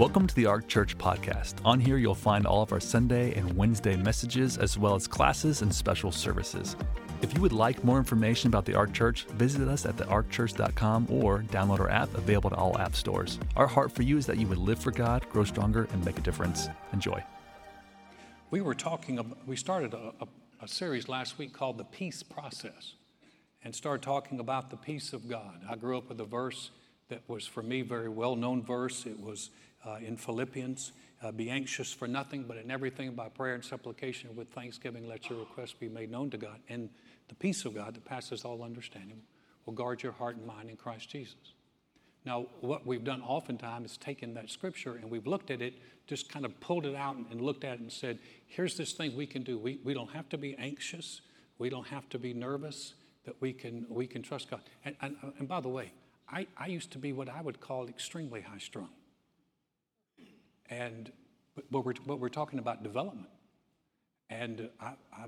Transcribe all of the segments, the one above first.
Welcome to the Ark Church podcast. On here, you'll find all of our Sunday and Wednesday messages, as well as classes and special services. If you would like more information about the Ark Church, visit us at thearkchurch.com or download our app available to all app stores. Our heart for you is that you would live for God, grow stronger, and make a difference. Enjoy. We were talking, about, we started a, a, a series last week called The Peace Process and started talking about the peace of God. I grew up with a verse that was, for me, very well known verse. It was uh, in Philippians. Uh, be anxious for nothing, but in everything by prayer and supplication with thanksgiving, let your requests be made known to God. And the peace of God that passes all understanding will guard your heart and mind in Christ Jesus. Now, what we've done oftentimes is taken that scripture and we've looked at it, just kind of pulled it out and looked at it and said, here's this thing we can do. We, we don't have to be anxious. We don't have to be nervous, that we can, we can trust God. And, and, and by the way, I, I used to be what I would call extremely high strung. And but we're, but we're talking about development. And I, I,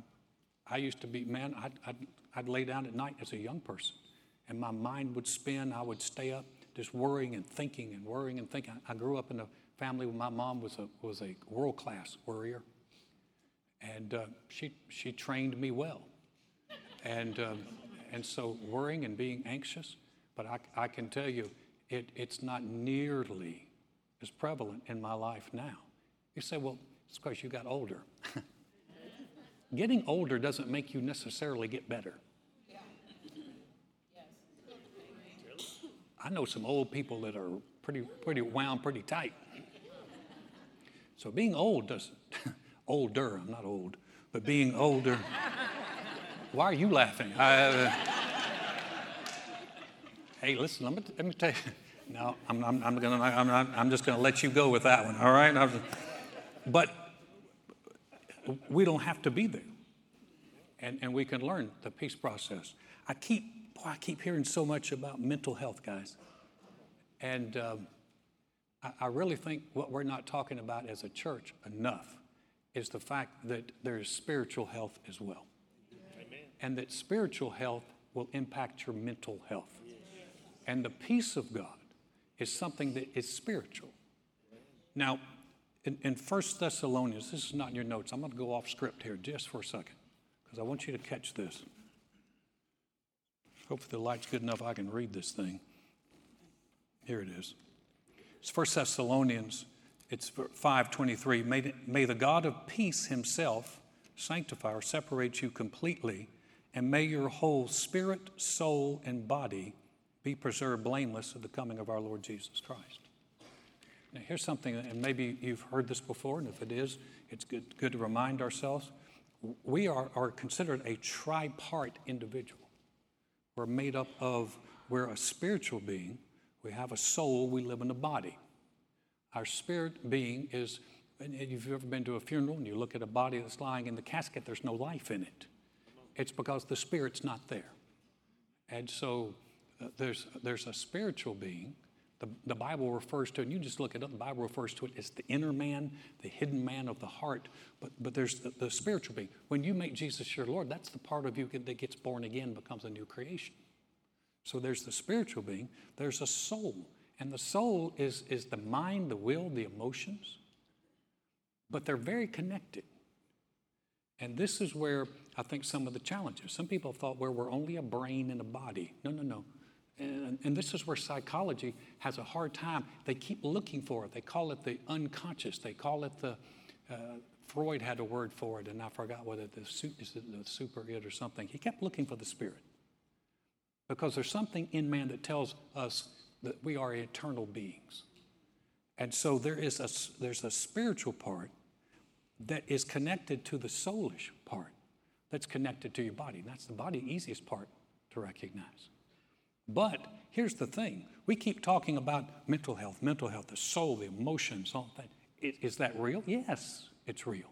I used to be, man, I'd, I'd, I'd lay down at night as a young person, and my mind would spin. I would stay up just worrying and thinking and worrying and thinking. I grew up in a family where my mom was a, was a world class worrier, and uh, she, she trained me well. And, um, and so worrying and being anxious, but I, I can tell you, it, it's not nearly as prevalent in my life now. You say, well, it's because you got older. Getting older doesn't make you necessarily get better. I know some old people that are pretty, pretty wound pretty tight. So being old doesn't, older, I'm not old, but being older, why are you laughing? I, uh, hey, listen, let me, let me tell you, no, I'm, I'm, I'm, gonna, I'm, not, I'm just going to let you go with that one, all right? But we don't have to be there. And, and we can learn the peace process. I keep, boy, I keep hearing so much about mental health, guys. And um, I, I really think what we're not talking about as a church enough is the fact that there is spiritual health as well. Amen. And that spiritual health will impact your mental health. And the peace of God is something that is spiritual. Now, in, in 1 Thessalonians, this is not in your notes. I'm going to go off script here just for a second because I want you to catch this. Hopefully, the light's good enough I can read this thing. Here it is. It's 1 Thessalonians, it's 5.23. May, may the God of peace himself sanctify or separate you completely, and may your whole spirit, soul, and body be preserved blameless at the coming of our Lord Jesus Christ. Now, here's something, and maybe you've heard this before, and if it is, it's good, good to remind ourselves. We are, are considered a tripart individual. We're made up of, we're a spiritual being, we have a soul, we live in a body. Our spirit being is, if you've ever been to a funeral and you look at a body that's lying in the casket, there's no life in it. It's because the spirit's not there. And so there's, there's a spiritual being. The, the Bible refers to, and you just look it up, the Bible refers to it as the inner man, the hidden man of the heart. But, but there's the, the spiritual being. When you make Jesus your Lord, that's the part of you that gets born again, becomes a new creation. So there's the spiritual being, there's a soul. And the soul is, is the mind, the will, the emotions. But they're very connected. And this is where I think some of the challenges. Some people thought where we're only a brain and a body. No, no, no. And, and, this is where psychology has a hard time. They keep looking for it. They call it the unconscious. They call it the, uh, Freud had a word for it, and I forgot whether the, the super id or something. He kept looking for the spirit. Because there's something in man that tells us that we are eternal beings. And so there is a, there's a spiritual part that is connected to the soulish part that's connected to your body. And that's the body easiest part to recognize. But here's the thing we keep talking about mental health, mental health, the soul, the emotions, all that. Is, is that real? Yes, it's real.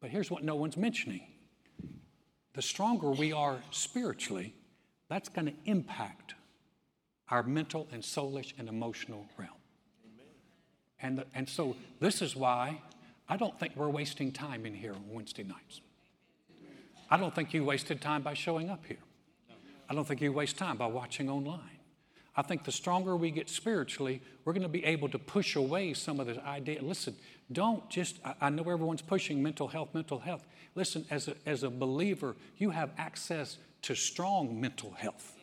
But here's what no one's mentioning the stronger we are spiritually, that's going to impact our mental and soulish and emotional realm. And, the, and so this is why I don't think we're wasting time in here on Wednesday nights. I don't think you wasted time by showing up here. I don't think you waste time by watching online. I think the stronger we get spiritually, we're going to be able to push away some of this idea. Listen, don't just, I, know everyone's pushing mental health, mental health. Listen, as a, as a believer, you have access to strong mental health.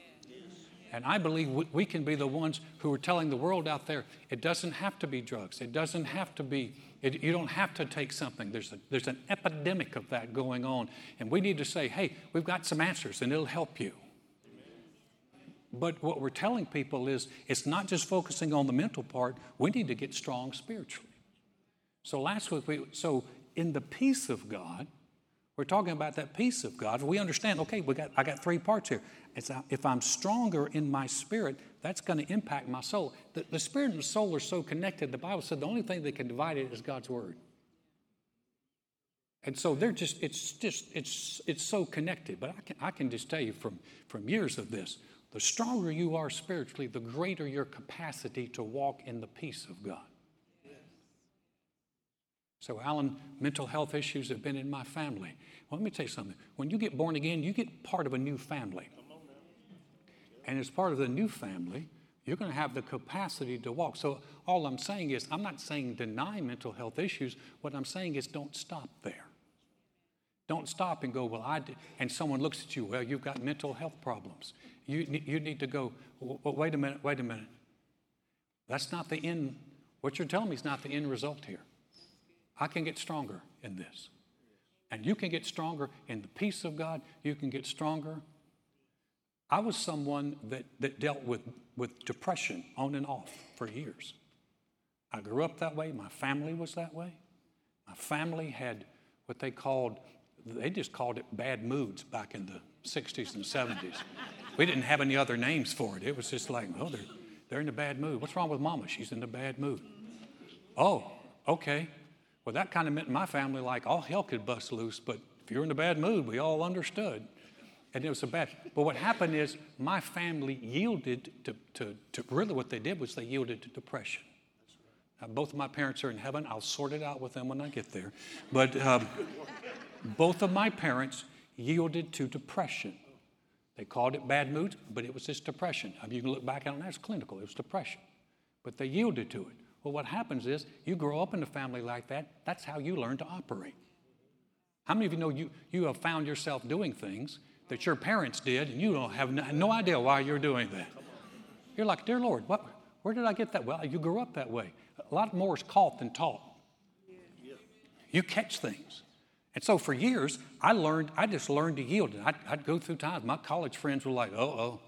And I believe we can be the ones who are telling the world out there it doesn't have to be drugs. It doesn't have to be, it, you don't have to take something. There's, a, there's an epidemic of that going on. And we need to say, hey, we've got some answers and it'll help you. But what we're telling people is it's not just focusing on the mental part, we need to get strong spiritually. So last week, we, so in the peace of God, we're talking about that peace of God. We understand, okay, we got, I got three parts here. It's, if I'm stronger in my spirit, that's going to impact my soul. The, the spirit and the soul are so connected. The Bible said the only thing that can divide it is God's word. And so they're just, it's just, it's, it's so connected. But I can, I can just tell you from, from years of this, the stronger you are spiritually, the greater your capacity to walk in the peace of God. So, Alan, mental health issues have been in my family. Well, let me tell you something. When you get born again, you get part of a new family. And as part of the new family, you're going to have the capacity to walk. So, all I'm saying is, I'm not saying deny mental health issues. What I'm saying is, don't stop there. Don't stop and go, well, I did. And someone looks at you, well, you've got mental health problems. You, you need to go, well, wait a minute, wait a minute. That's not the end. What you're telling me is not the end result here. I can get stronger in this. And you can get stronger in the peace of God. You can get stronger. I was someone that, that dealt with, with depression on and off for years. I grew up that way. My family was that way. My family had what they called, they just called it bad moods back in the 60s and 70s. We didn't have any other names for it. It was just like, oh, they're, they're in a bad mood. What's wrong with mama? She's in a bad mood. Oh, okay. Well, that kind of meant in my family like all hell could bust loose, but if you're in a bad mood, we all understood. And it was a bad. But what happened is my family yielded to, to, to really what they did was they yielded to depression. Now, both of my parents are in heaven. I'll sort it out with them when I get there. But um, both of my parents yielded to depression. They called it bad moods, but it was just depression. I mean, you can look back on it, that's clinical. It was depression. But they yielded to it. Well, what happens is you grow up in a family like that, that's how you learn to operate. How many of you know you, you have found yourself doing things that your parents did and you don't have no, no idea why you're doing that? You're like, Dear Lord, what, where did I get that? Well, you grew up that way. A lot more is caught than taught. You catch things. And so for years, I learned, I just learned to yield. I'd, I'd go through times. My college friends were like, oh, oh,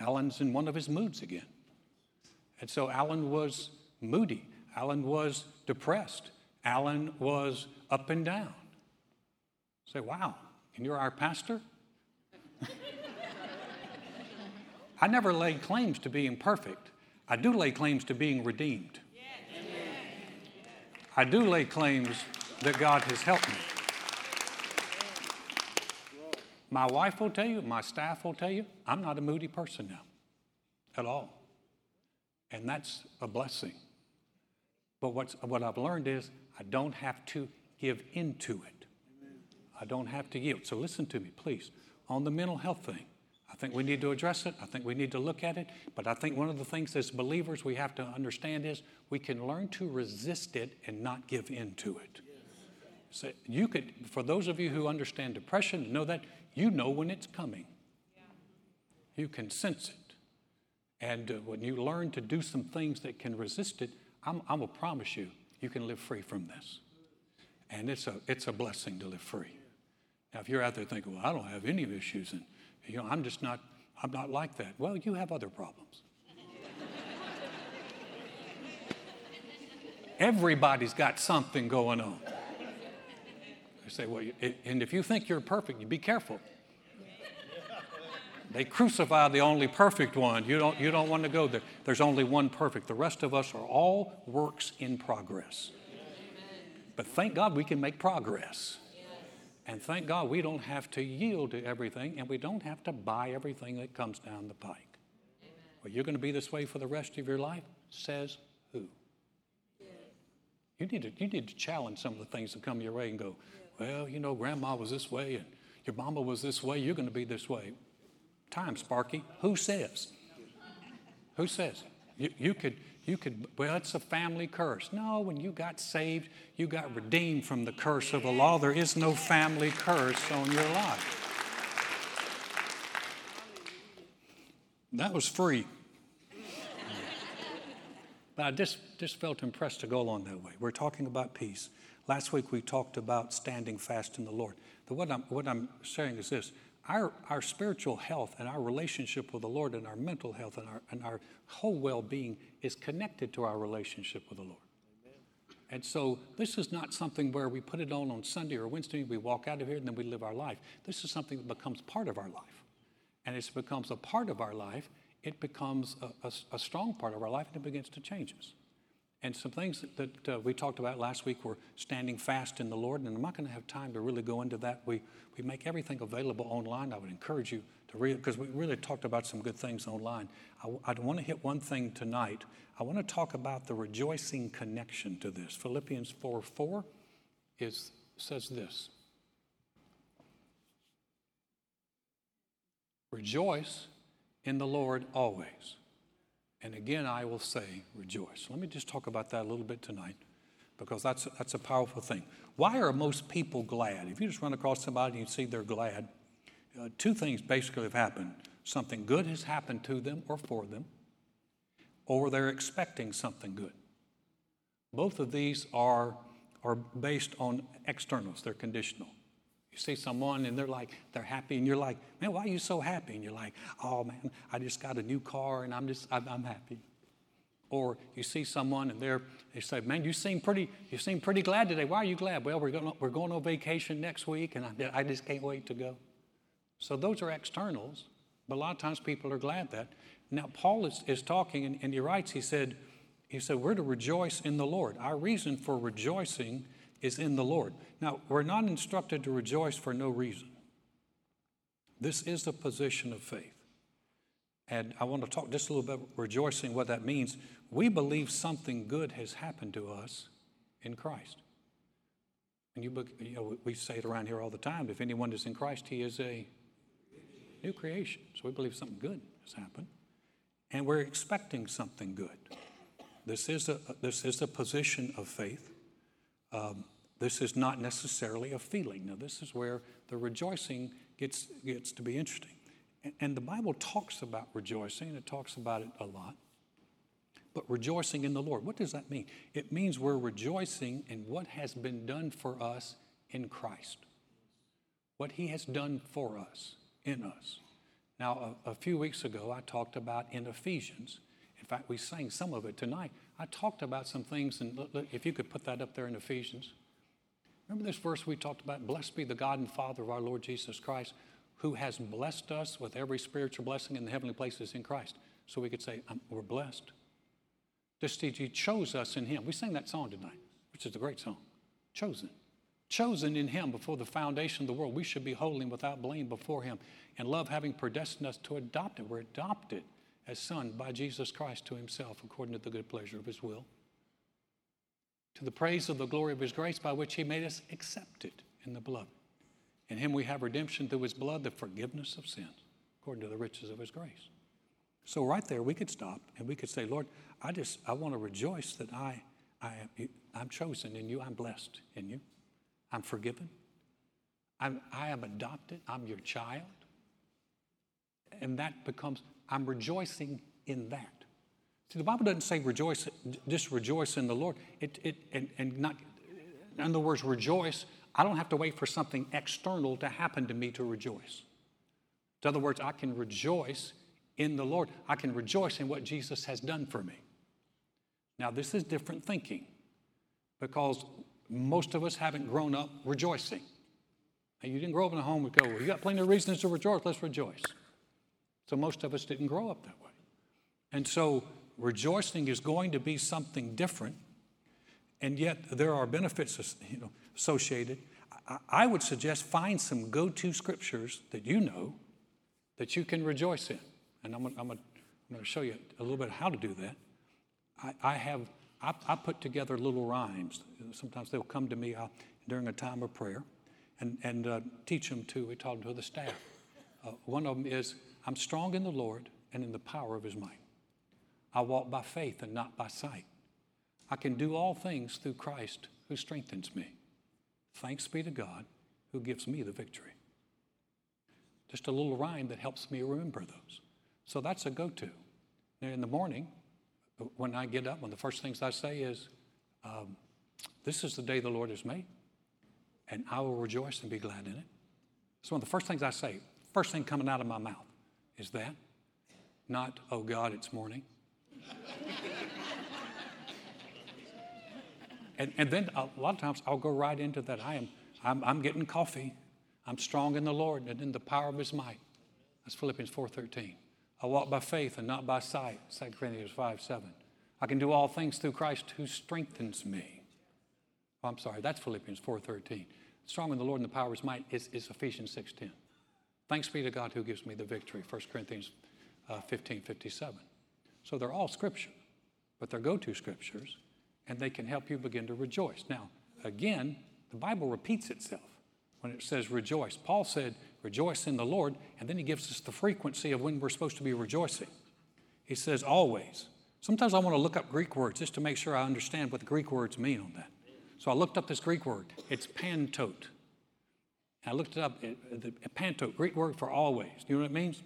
Alan's in one of his moods again. And so Alan was moody. Alan was depressed. Alan was up and down. Say, wow, and you're our pastor? I never laid claims to being perfect. I do lay claims to being redeemed. I do lay claims that God has helped me. My wife will tell you, my staff will tell you, I'm not a moody person now at all. And that's a blessing. But what's, what I've learned is I don't have to give into it. I don't have to yield. So listen to me, please. On the mental health thing, I think we need to address it. I think we need to look at it. But I think one of the things as believers we have to understand is we can learn to resist it and not give into it. So you could, for those of you who understand depression, know that you know when it's coming. You can sense it. And uh, when you learn to do some things that can resist it, I'm, I'm going to promise you, you can live free from this. And it's a, it's a blessing to live free. Now, if you're out there thinking, well, I don't have any issues, and you know, I'm just not, I'm not like that. Well, you have other problems. Everybody's got something going on. They say, well, and if you think you're perfect, you be careful. They crucify the only perfect one. You don't, you don't want to go there. There's only one perfect. The rest of us are all works in progress. But thank God we can make progress. And thank God we don't have to yield to everything and we don't have to buy everything that comes down the pike. Well, you're going to be this way for the rest of your life? Says who? You need, to, you need to challenge some of the things that come your way and go, well, you know, grandma was this way and your mama was this way, you're going to be this way. Time, Sparky. Who says? Who says You, you could, you could, well, it's a family curse. No, when you got saved, you got redeemed from the curse of the law. There is no family curse on your life. That was free. But I just, just felt impressed to go along that way. We're talking about peace. Last week we talked about standing fast in the Lord. But what I'm, what I'm saying is this our, our spiritual health and our relationship with the Lord and our mental health and our, and our whole well being is connected to our relationship with the Lord. And so this is not something where we put it on on Sunday or Wednesday, we walk out of here and then we live our life. This is something that becomes part of our life. And as it becomes a part of our life, it becomes a, a, a strong part of our life and it begins to change us. And some things that, that uh, we talked about last week were standing fast in the Lord, and I'm not going to have time to really go into that. We, we make everything available online. I would encourage you to read because we really talked about some good things online. I, I want to hit one thing tonight. I want to talk about the rejoicing connection to this. Philippians 4 4 is, says this Rejoice in the Lord always. And again, I will say, rejoice. Let me just talk about that a little bit tonight because that's, that's a powerful thing. Why are most people glad? If you just run across somebody and you see they're glad, uh, two things basically have happened something good has happened to them or for them, or they're expecting something good. Both of these are, are based on externals, they're conditional. You see someone and they're like, they're happy, and you're like, man, why are you so happy? And you're like, oh man, I just got a new car and I'm just, I'm, I'm happy. Or you see someone and they're, they say, man, you seem pretty, you seem pretty glad today. Why are you glad? Well, we're going, we're going on vacation next week and I, I just can't wait to go. So those are externals, but a lot of times people are glad that. Now, Paul is, is talking and, and he writes, he said, he said, we're to rejoice in the Lord. Our reason for rejoicing is in the Lord. Now, we're not instructed to rejoice for no reason. This is the position of faith. And I want to talk just a little bit rejoicing what that means. We believe something good has happened to us in Christ. And you, you know, we say it around here all the time. If anyone is in Christ, he is a new creation. So we believe something good has happened. And we're expecting something good. This is a, this is a position of faith. Um, this is not necessarily a feeling. Now, this is where the rejoicing gets, gets to be interesting. And, and the Bible talks about rejoicing, it talks about it a lot. But rejoicing in the Lord, what does that mean? It means we're rejoicing in what has been done for us in Christ, what He has done for us, in us. Now, a, a few weeks ago, I talked about in Ephesians. In fact, we sang some of it tonight. I talked about some things, and if you could put that up there in Ephesians. Remember this verse we talked about? Blessed be the God and Father of our Lord Jesus Christ, who has blessed us with every spiritual blessing in the heavenly places in Christ. So we could say, um, We're blessed. Just as He chose us in Him. We sang that song tonight, which is a great song. Chosen. Chosen in Him before the foundation of the world. We should be holy and without blame before Him. And love having predestined us to adopt it. We're adopted as Son by Jesus Christ to Himself according to the good pleasure of His will to the praise of the glory of his grace by which he made us accepted in the beloved. In him we have redemption through his blood, the forgiveness of sins, according to the riches of his grace. So right there we could stop and we could say, Lord, I just I want to rejoice that I I am I'm chosen in you, I'm blessed in you, I'm forgiven, I'm, I am adopted, I'm your child. And that becomes, I'm rejoicing in that. See, the Bible doesn't say rejoice, just rejoice in the Lord. It, it, and, and not, in other words, rejoice. I don't have to wait for something external to happen to me to rejoice. In other words, I can rejoice in the Lord. I can rejoice in what Jesus has done for me. Now, this is different thinking because most of us haven't grown up rejoicing. Now, you didn't grow up in a home and go, well, you got plenty of reasons to rejoice, let's rejoice. So most of us didn't grow up that way. And so rejoicing is going to be something different, and yet there are benefits you know, associated. I, would suggest find some go to scriptures that you know that you can rejoice in. And I'm, I'm, going to show you a little bit how to do that. I, I have, I, I, put together little rhymes. Sometimes they'll come to me uh, during a time of prayer and, and uh, teach them to, we taught them to the staff. Uh, one of them is, I'm strong in the Lord and in the power of his might. I walk by faith and not by sight. I can do all things through Christ who strengthens me. Thanks be to God who gives me the victory. Just a little rhyme that helps me remember those. So that's a go to. Now in the morning, when I get up, one of the first things I say is, um, This is the day the Lord has made, and I will rejoice and be glad in it. It's one of the first things I say. First thing coming out of my mouth is that, not, Oh God, it's morning. And, and then a lot of times I'll go right into that. I am, I'm, I'm getting coffee. I'm strong in the Lord and in the power of his might. That's Philippians 4.13. I walk by faith and not by sight, 2 Corinthians 5, 7. I can do all things through Christ who strengthens me. Oh, I'm sorry, that's Philippians 4.13. Strong in the Lord and the power of his might is, is Ephesians 6.10. Thanks be to God who gives me the victory, 1 Corinthians uh, 15, 57. So they're all scripture, but they're go-to scriptures, and they can help you begin to rejoice. Now, again, the Bible repeats itself when it says rejoice. Paul said, rejoice in the Lord, and then he gives us the frequency of when we're supposed to be rejoicing. He says always. Sometimes I want to look up Greek words just to make sure I understand what the Greek words mean on that. So I looked up this Greek word. It's pantote. I looked it up. the pantote, Greek word for always. Do you know what it means?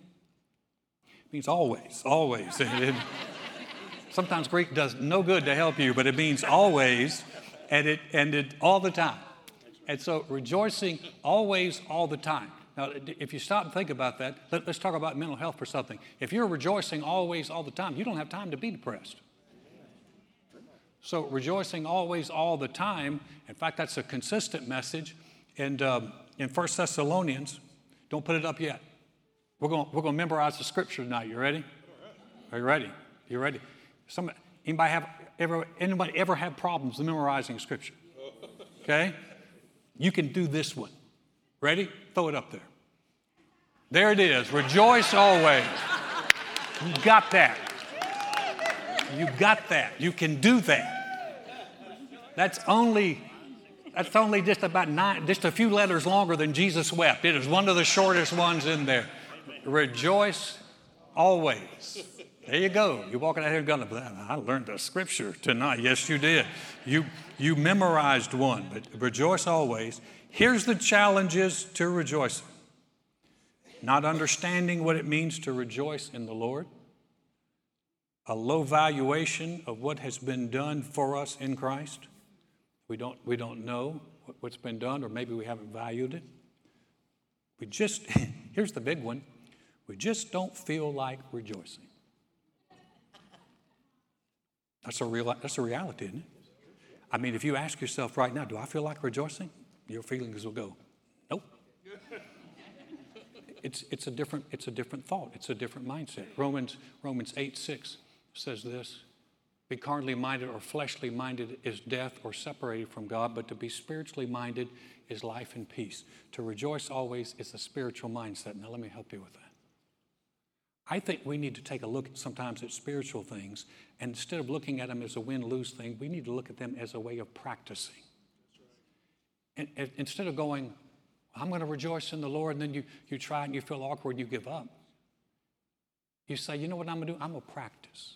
Means always, always. sometimes Greek does no good to help you, but it means always, and it and it all the time. And so rejoicing always, all the time. Now, if you stop and think about that, let, us talk about mental health for something. If you're rejoicing always, all the time, you don't have time to be depressed. So, rejoicing always, all the time, in fact, that's a consistent message. And um, in 1 Thessalonians, don't put it up yet. We're going we're gonna memorize the scripture tonight. You ready? Are you ready? You ready? Some, anybody, have, ever, anybody ever have problems memorizing scripture? Okay? You can do this one. Ready? Throw it up there. There it is. Rejoice always. You got that. You got that. You can do that. That's only that's only just about nine, just a few letters longer than Jesus wept. It is one of the shortest ones in there. Rejoice always. There you go. You're walking out here going, I learned the scripture tonight. Yes, you did. You, you memorized one, but rejoice always. Here's the challenges to rejoicing not understanding what it means to rejoice in the Lord, a low valuation of what has been done for us in Christ. We don't, we don't know what's been done, or maybe we haven't valued it. We just, here's the big one we just don't feel like rejoicing. That's a, real, that's a reality, isn't it? I mean, if you ask yourself right now, do I feel like rejoicing? Your feelings will go, nope. it's, it's, a different, it's a different thought. It's a different mindset. Romans, Romans 8, 6 says this, be carnally minded or fleshly minded is death or separated from God, but to be spiritually minded is life and peace. To rejoice always is a spiritual mindset. Now, let me help you with that. I think we need to take a look sometimes at spiritual things, and instead of looking at them as a win lose thing, we need to look at them as a way of practicing. And, and instead of going, I'm going to rejoice in the Lord, and then you, you try and you feel awkward and you give up, you say, you know what I'm going to do? I'm going to practice.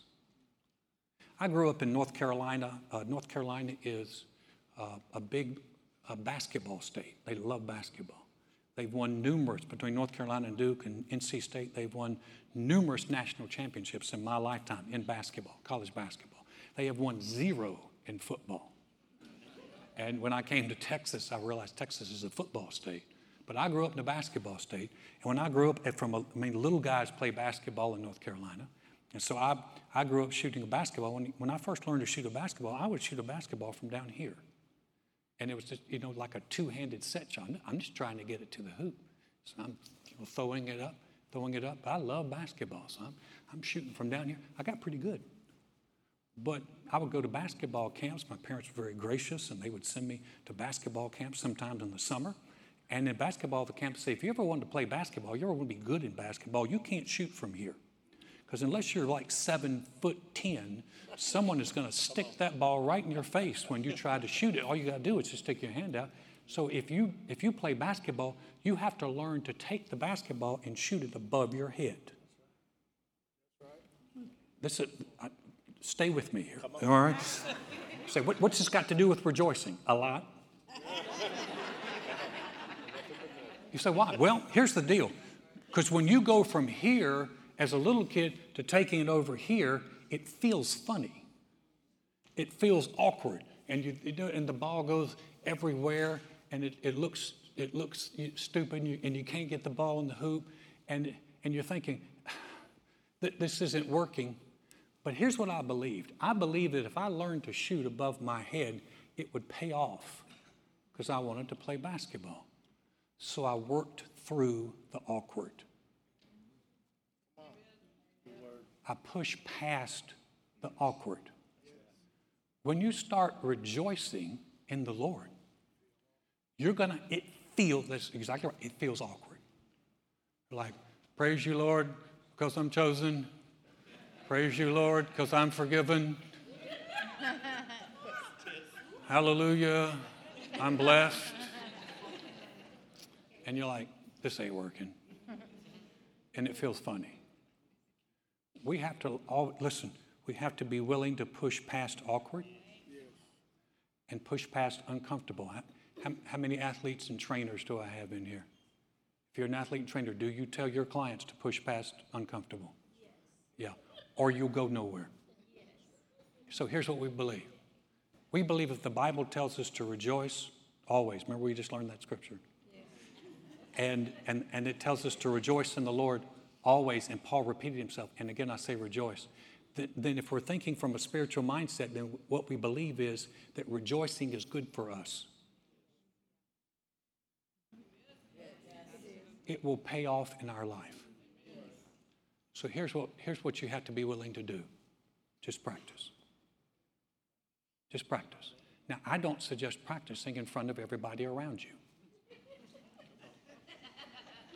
I grew up in North Carolina. Uh, North Carolina is uh, a big uh, basketball state, they love basketball. They've won numerous, between North Carolina and Duke and NC State, they've won numerous national championships in my lifetime in basketball, college basketball. They have won zero in football. And when I came to Texas, I realized Texas is a football state. But I grew up in a basketball state. And when I grew up, from a, I mean, little guys play basketball in North Carolina. And so I, I grew up shooting a basketball. When, when I first learned to shoot a basketball, I would shoot a basketball from down here. And it was just, you know, like a two handed set shot. I'm just trying to get it to the hoop. So I'm you know, throwing it up, throwing it up. I love basketball, so I'm, I'm shooting from down here. I got pretty good. But I would go to basketball camps. My parents were very gracious, and they would send me to basketball camps sometimes in the summer. And in basketball, the camp say, if you ever want to play basketball, you ever want to be good in basketball, you can't shoot from here. Because unless you're like seven foot ten, someone is going to stick that ball right in your face when you try to shoot it. All you got to do is just stick your hand out. So if you if you play basketball, you have to learn to take the basketball and shoot it above your head. This is, stay with me here. All right? Say, what, what's this got to do with rejoicing? A lot. You say, why? Well, here's the deal. Because when you go from here as a little kid to taking it over here, it feels funny. It feels awkward. And, you, you know, and the ball goes everywhere and it, it looks, it looks stupid and you, and you can't get the ball in the hoop. And, and you're thinking, this isn't working. But here's what I believed I believed that if I learned to shoot above my head, it would pay off because I wanted to play basketball. So I worked through the awkward. I pushed past the awkward. When you start rejoicing in the Lord, you're gonna, it feels, that's exactly right, it feels awkward. Like, praise you, Lord, because I'm chosen. Praise you, Lord, because I'm forgiven. Hallelujah, I'm blessed. And you're like, this ain't working. And it feels funny. We have to, all, listen, we have to be willing to push past awkward and push past uncomfortable. How, how, many athletes and trainers do I have in here? If you're an athlete and trainer, do you tell your clients to push past uncomfortable? Yes. Yeah. Or you'll go nowhere. Yes. So here's what we believe we believe if the Bible tells us to rejoice always, remember we just learned that scripture? Yes. And, and, and it tells us to rejoice in the Lord always, and Paul repeated himself, and again I say rejoice. Then, if we're thinking from a spiritual mindset, then what we believe is that rejoicing is good for us. It will pay off in our life. So here's what, here's what you have to be willing to do. Just practice. Just practice. Now, I don't suggest practicing in front of everybody around you,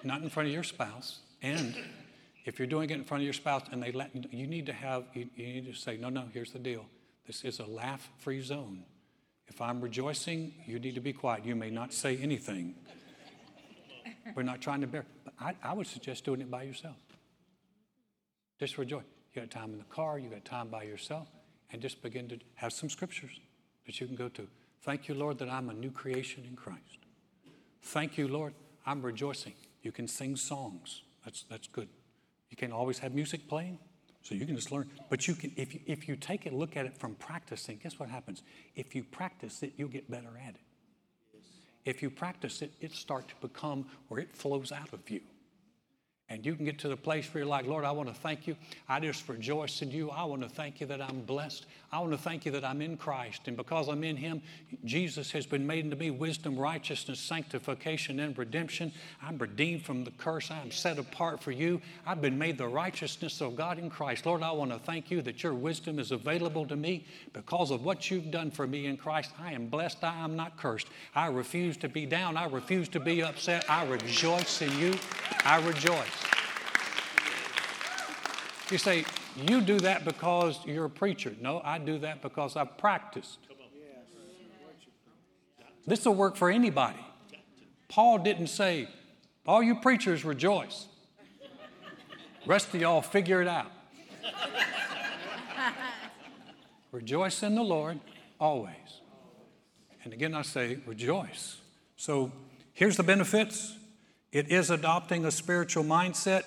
not in front of your spouse, and if you're doing it in front of your spouse and they let you need to have you, you need to say no no here's the deal. This is a laugh free zone. If i'm rejoicing you need to be quiet. You may not say anything we're not trying to bear but I, I would suggest doing it by yourself just rejoice you got time in the car you got time by yourself and just begin to have some scriptures that you can go to thank you lord that i'm a new creation in christ thank you lord i'm rejoicing you can sing songs that's, that's good. You can always have music playing, so you can just learn. But you can, if you, if you take it, look at it from practicing, guess what happens? If you practice it, you'll get better at it. If you practice it, it starts to become where it flows out of you. And you can get to the place where you're like, Lord, I want to thank you. I just rejoice in you. I want to thank you that I'm blessed. I want to thank you that I'm in Christ. And because I'm in Him, Jesus has been made into me wisdom, righteousness, sanctification, and redemption. I'm redeemed from the curse. I am set apart for you. I've been made the righteousness of God in Christ. Lord, I want to thank you that your wisdom is available to me because of what you've done for me in Christ. I am blessed. I am not cursed. I refuse to be down. I refuse to be upset. I rejoice in you. I rejoice. You say, you do that because you're a preacher. No, I do that because I've practiced. This will work for anybody. Paul didn't say, all you preachers rejoice. Rest of y'all figure it out. rejoice in the Lord always. And again, I say, rejoice. So here's the benefits it is adopting a spiritual mindset,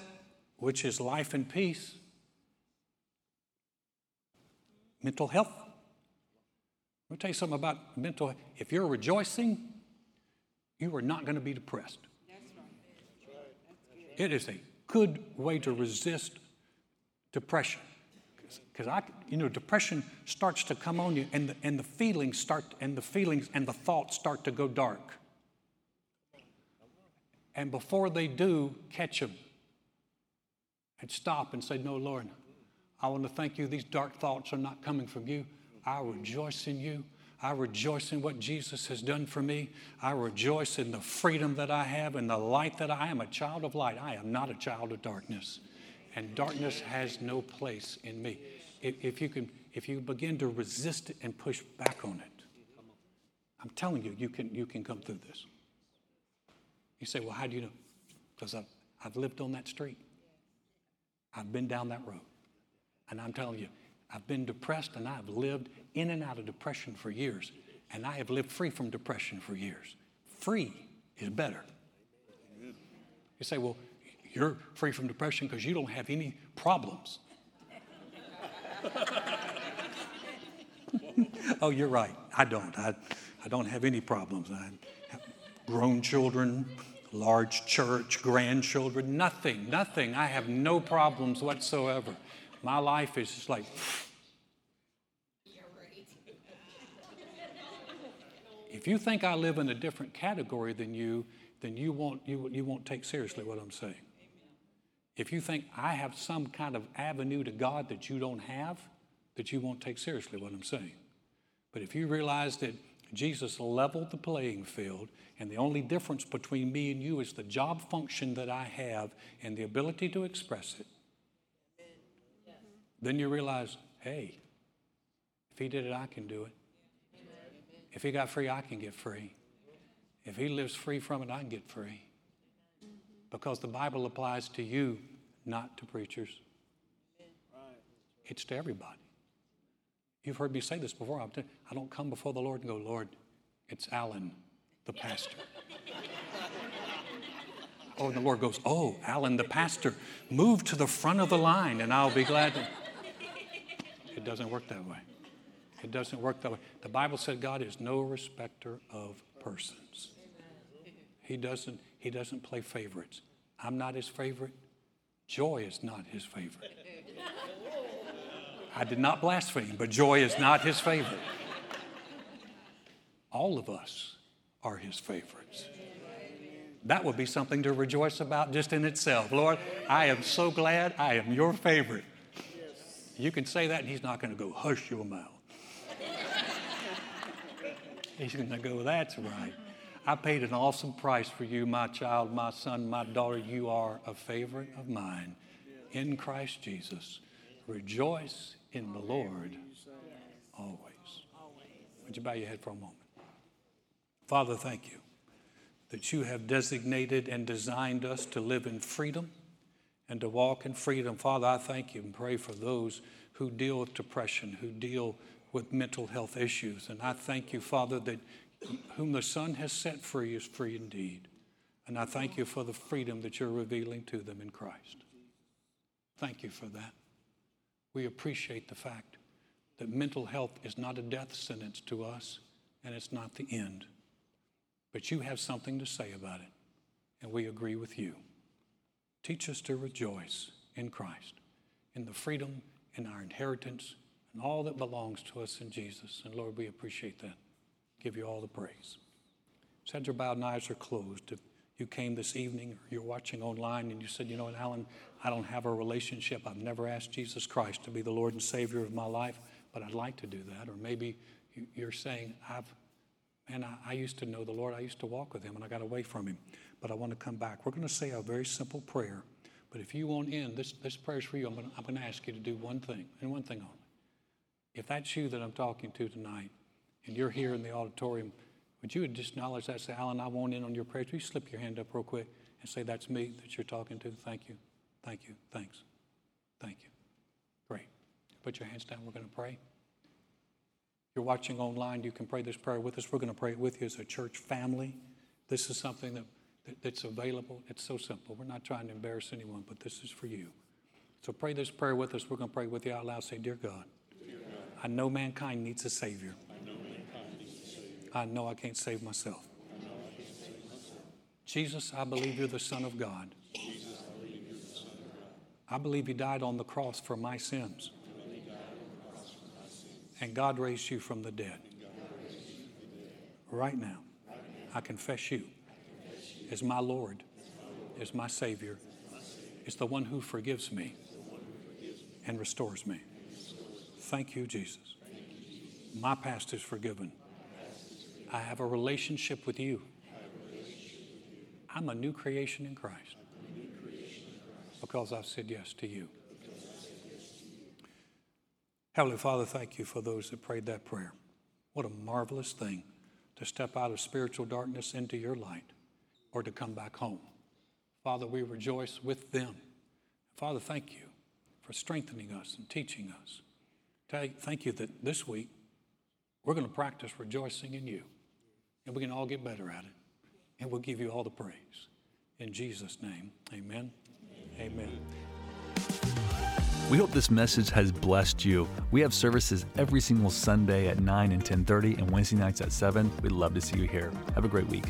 which is life and peace mental health. Let me tell you something about mental health. If you're rejoicing, you are not going to be depressed. It is a good way to resist depression. Because I, you know, depression starts to come on you, and the, and the feelings start, and the feelings and the thoughts start to go dark. And before they do, catch them and stop and say, "No, Lord, I want to thank you. These dark thoughts are not coming from you. I rejoice in you. I rejoice in what Jesus has done for me. I rejoice in the freedom that I have and the light that I, am a child of light. I am not a child of darkness. And darkness has no place in me. If, if you can, if you begin to resist it and push back on it, I'm telling you, you can, you can come through this. You say, well, how do you know? Because I've, I've lived on that street. I've been down that road. And I'm telling you, I've been depressed and I've lived in and out of depression for years. And I have lived free from depression for years. Free is better. You say, well, you're free from depression because you don't have any problems. oh, you're right. I don't. I, I don't have any problems. I have grown children, large church, grandchildren, nothing, nothing. I have no problems whatsoever. My life is just like. If you think I live in a different category than you, then you won't, you, you won't take seriously what I'm saying. If you think I have some kind of avenue to God that you don't have, that you won't take seriously what I'm saying. But if you realize that Jesus leveled the playing field, and the only difference between me and you is the job function that I have and the ability to express it, then you realize, hey, if he did it, I can do it. If he got free, I can get free. If he lives free from it, I can get free. Because the Bible applies to you, not to preachers. It's to everybody. You've heard me say this before. I don't come before the Lord and go, Lord, it's Alan, the pastor. oh, and the Lord goes, Oh, Alan, the pastor, move to the front of the line and I'll be glad to. It doesn't work that way. It doesn't work that way. The Bible said God is no respecter of persons. He doesn't, he doesn't play favorites. I'm not his favorite. Joy is not his favorite. I did not blaspheme, but joy is not his favorite. All of us are his favorites. That would be something to rejoice about just in itself. Lord, I am so glad I am your favorite. You can say that, and he's not going to go, hush your mouth. he's going to go, that's right. I paid an awesome price for you, my child, my son, my daughter. You are a favorite of mine in Christ Jesus. Rejoice in the Lord always. Would you bow your head for a moment? Father, thank you that you have designated and designed us to live in freedom and to walk in freedom. Father, I thank you and pray for those who deal with depression, who deal with mental health issues. And I thank you, Father, that whom the Son has set free is free indeed. And I thank you for the freedom that you're revealing to them in Christ. Thank you for that. We appreciate the fact that mental health is not a death sentence to us and it's not the end. But you have something to say about it, and we agree with you. Teach us to rejoice in Christ, in the freedom, in our inheritance, and all that belongs to us in Jesus. And Lord, we appreciate that. Give you all the praise. Heads are bowed eyes are closed, if you came this evening or you're watching online and you said, you know Alan, I don't have a relationship. I've never asked Jesus Christ to be the Lord and Savior of my life, but I'd like to do that. Or maybe you're saying, I've, man, I, I used to know the Lord. I used to walk with Him and I got away from Him, but I want to come back. We're going to say a very simple prayer. But if you want in, this, this prayer is for you. I'm going, to, I'm going to ask you to do one thing, and one thing only. If that's you that I'm talking to tonight, and you're here in the auditorium, would you just acknowledge that? Say, Alan, I want in on your prayer. Would you slip your hand up real quick and say, That's me that you're talking to? Thank you. Thank you. Thanks. Thank you. Great. Put your hands down. We're going to pray. You're watching online, you can pray this prayer with us. We're going to pray it with you as a church family. This is something that, that, that's available. It's so simple. We're not trying to embarrass anyone, but this is for you. So pray this prayer with us. We're going to pray with you out loud. Say, Dear God, Dear God I know mankind needs a Savior. I know. I, I can't save myself. I can't save myself. Jesus, I believe you're the Son of God. I believe you died on the cross for my sins. And God raised you from the dead. Right now, I confess you as my Lord, is my Savior, is the one who forgives me and restores me. Thank you, Jesus. My past is forgiven. I have a relationship with you. I'm a new creation in Christ because I've said yes to you. Heavenly Father, thank you for those that prayed that prayer. What a marvelous thing to step out of spiritual darkness into your light or to come back home. Father, we rejoice with them. Father, thank you for strengthening us and teaching us. thank you that this week we're going to practice rejoicing in you. And we can all get better at it. And we'll give you all the praise. In Jesus' name, amen. Amen. We hope this message has blessed you. We have services every single Sunday at 9 and 10:30 and Wednesday nights at 7. We'd love to see you here. Have a great week.